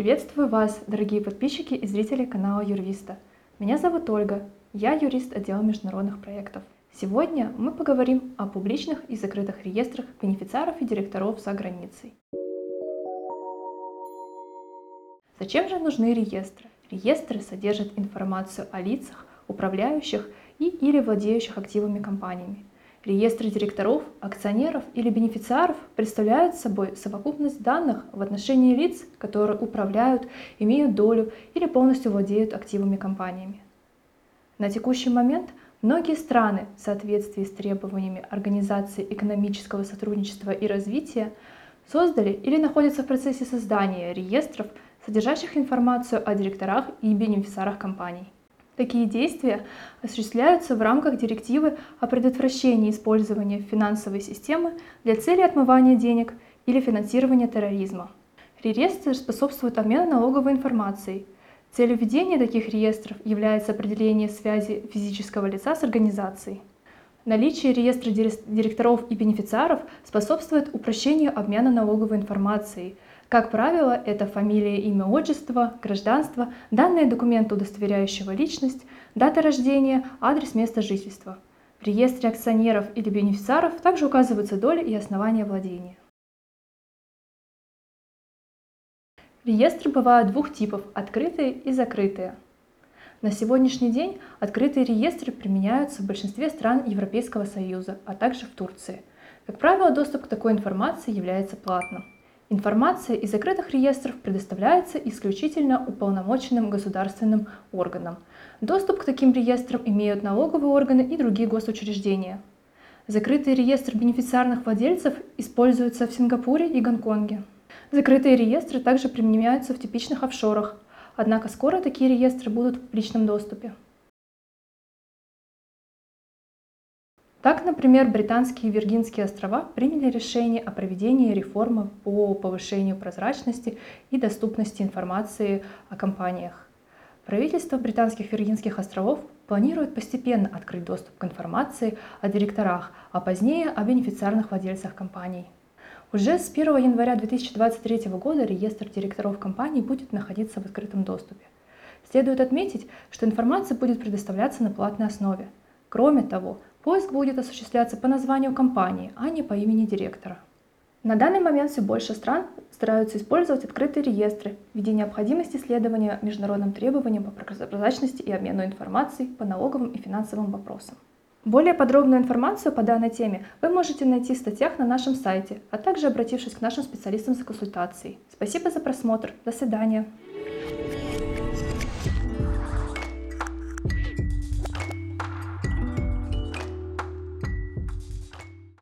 Приветствую вас, дорогие подписчики и зрители канала Юрвиста. Меня зовут Ольга, я юрист отдела международных проектов. Сегодня мы поговорим о публичных и закрытых реестрах бенефициаров и директоров за границей. Зачем же нужны реестры? Реестры содержат информацию о лицах, управляющих и или владеющих активами компаниями, Реестры директоров, акционеров или бенефициаров представляют собой совокупность данных в отношении лиц, которые управляют, имеют долю или полностью владеют активами компаниями. На текущий момент многие страны в соответствии с требованиями Организации экономического сотрудничества и развития создали или находятся в процессе создания реестров, содержащих информацию о директорах и бенефициарах компаний. Такие действия осуществляются в рамках директивы о предотвращении использования финансовой системы для цели отмывания денег или финансирования терроризма. Реестры способствуют обмену налоговой информацией. Целью ведения таких реестров является определение связи физического лица с организацией. Наличие реестра директоров и бенефициаров способствует упрощению обмена налоговой информацией – как правило, это фамилия, имя, отчество, гражданство, данные документа, удостоверяющего личность, дата рождения, адрес места жительства. В реестре акционеров или бенефициаров также указываются доли и основания владения. Реестры бывают двух типов – открытые и закрытые. На сегодняшний день открытые реестры применяются в большинстве стран Европейского Союза, а также в Турции. Как правило, доступ к такой информации является платным. Информация из закрытых реестров предоставляется исключительно уполномоченным государственным органам. Доступ к таким реестрам имеют налоговые органы и другие госучреждения. Закрытый реестр бенефициарных владельцев используется в Сингапуре и Гонконге. Закрытые реестры также применяются в типичных офшорах, однако скоро такие реестры будут в публичном доступе. Так, например, британские Виргинские острова приняли решение о проведении реформы по повышению прозрачности и доступности информации о компаниях. Правительство британских Виргинских островов планирует постепенно открыть доступ к информации о директорах, а позднее о бенефициарных владельцах компаний. Уже с 1 января 2023 года реестр директоров компаний будет находиться в открытом доступе. Следует отметить, что информация будет предоставляться на платной основе. Кроме того, Поиск будет осуществляться по названию компании, а не по имени директора. На данный момент все больше стран стараются использовать открытые реестры в виде необходимости следования международным требованиям по прозрачности и обмену информацией по налоговым и финансовым вопросам. Более подробную информацию по данной теме вы можете найти в статьях на нашем сайте, а также обратившись к нашим специалистам за консультацией. Спасибо за просмотр. До свидания.